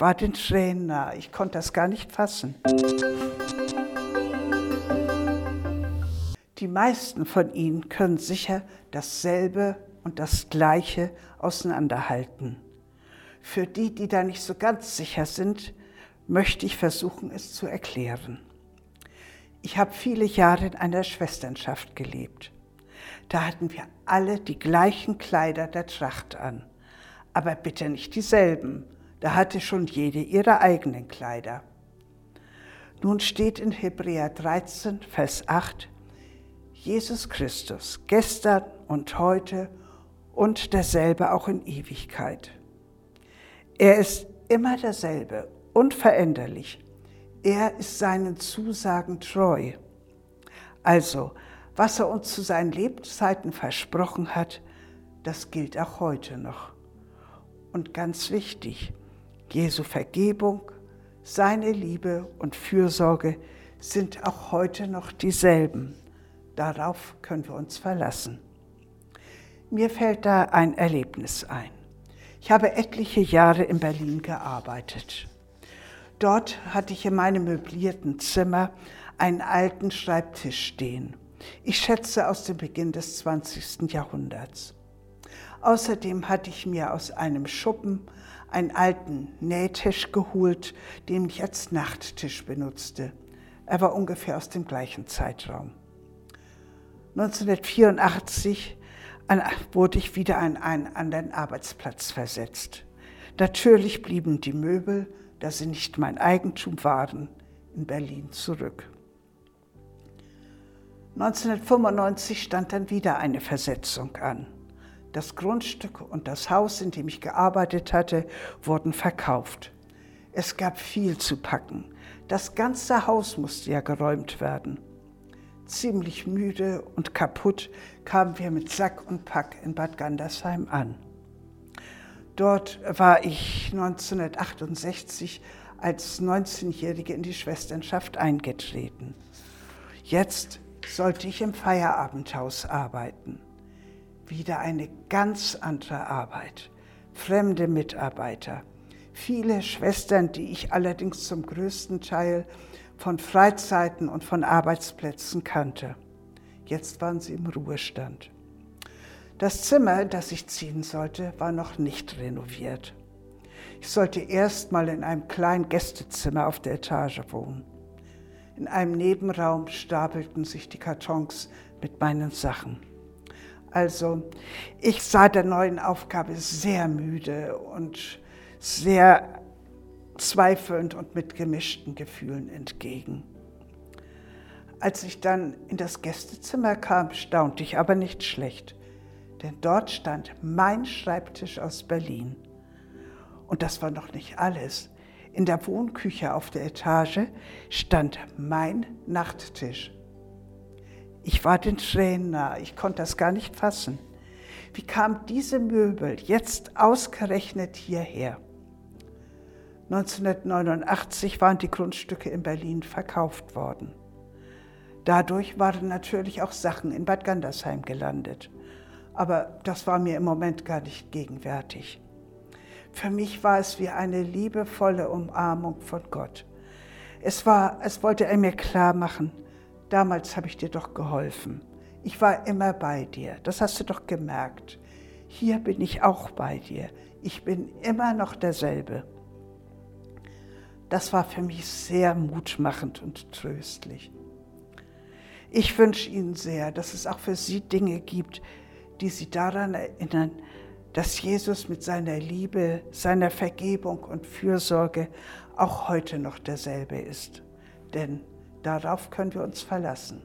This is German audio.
Ich war den Tränen nah, ich konnte das gar nicht fassen. Die meisten von Ihnen können sicher dasselbe und das Gleiche auseinanderhalten. Für die, die da nicht so ganz sicher sind, möchte ich versuchen, es zu erklären. Ich habe viele Jahre in einer Schwesternschaft gelebt. Da hatten wir alle die gleichen Kleider der Tracht an, aber bitte nicht dieselben. Da hatte schon jede ihre eigenen Kleider. Nun steht in Hebräer 13, Vers 8, Jesus Christus, gestern und heute und derselbe auch in Ewigkeit. Er ist immer derselbe, unveränderlich. Er ist seinen Zusagen treu. Also, was er uns zu seinen Lebzeiten versprochen hat, das gilt auch heute noch. Und ganz wichtig, Jesu Vergebung, seine Liebe und Fürsorge sind auch heute noch dieselben. Darauf können wir uns verlassen. Mir fällt da ein Erlebnis ein. Ich habe etliche Jahre in Berlin gearbeitet. Dort hatte ich in meinem möblierten Zimmer einen alten Schreibtisch stehen. Ich schätze aus dem Beginn des 20. Jahrhunderts. Außerdem hatte ich mir aus einem Schuppen einen alten Nähtisch geholt, den ich als Nachttisch benutzte. Er war ungefähr aus dem gleichen Zeitraum. 1984 wurde ich wieder an einen anderen Arbeitsplatz versetzt. Natürlich blieben die Möbel, da sie nicht mein Eigentum waren, in Berlin zurück. 1995 stand dann wieder eine Versetzung an. Das Grundstück und das Haus, in dem ich gearbeitet hatte, wurden verkauft. Es gab viel zu packen. Das ganze Haus musste ja geräumt werden. Ziemlich müde und kaputt kamen wir mit Sack und Pack in Bad Gandersheim an. Dort war ich 1968 als 19-Jährige in die Schwesternschaft eingetreten. Jetzt sollte ich im Feierabendhaus arbeiten. Wieder eine ganz andere Arbeit. Fremde Mitarbeiter. Viele Schwestern, die ich allerdings zum größten Teil von Freizeiten und von Arbeitsplätzen kannte. Jetzt waren sie im Ruhestand. Das Zimmer, das ich ziehen sollte, war noch nicht renoviert. Ich sollte erst mal in einem kleinen Gästezimmer auf der Etage wohnen. In einem Nebenraum stapelten sich die Kartons mit meinen Sachen. Also, ich sah der neuen Aufgabe sehr müde und sehr zweifelnd und mit gemischten Gefühlen entgegen. Als ich dann in das Gästezimmer kam, staunte ich aber nicht schlecht, denn dort stand mein Schreibtisch aus Berlin. Und das war noch nicht alles. In der Wohnküche auf der Etage stand mein Nachttisch. Ich war den Tränen nah, ich konnte das gar nicht fassen. Wie kam diese Möbel jetzt ausgerechnet hierher? 1989 waren die Grundstücke in Berlin verkauft worden. Dadurch waren natürlich auch Sachen in Bad Gandersheim gelandet. Aber das war mir im Moment gar nicht gegenwärtig. Für mich war es wie eine liebevolle Umarmung von Gott. Es war, als wollte er mir klar machen, damals habe ich dir doch geholfen. Ich war immer bei dir. Das hast du doch gemerkt. Hier bin ich auch bei dir. Ich bin immer noch derselbe. Das war für mich sehr mutmachend und tröstlich. Ich wünsche Ihnen sehr, dass es auch für Sie Dinge gibt, die Sie daran erinnern, dass Jesus mit seiner Liebe, seiner Vergebung und Fürsorge auch heute noch derselbe ist. Denn darauf können wir uns verlassen.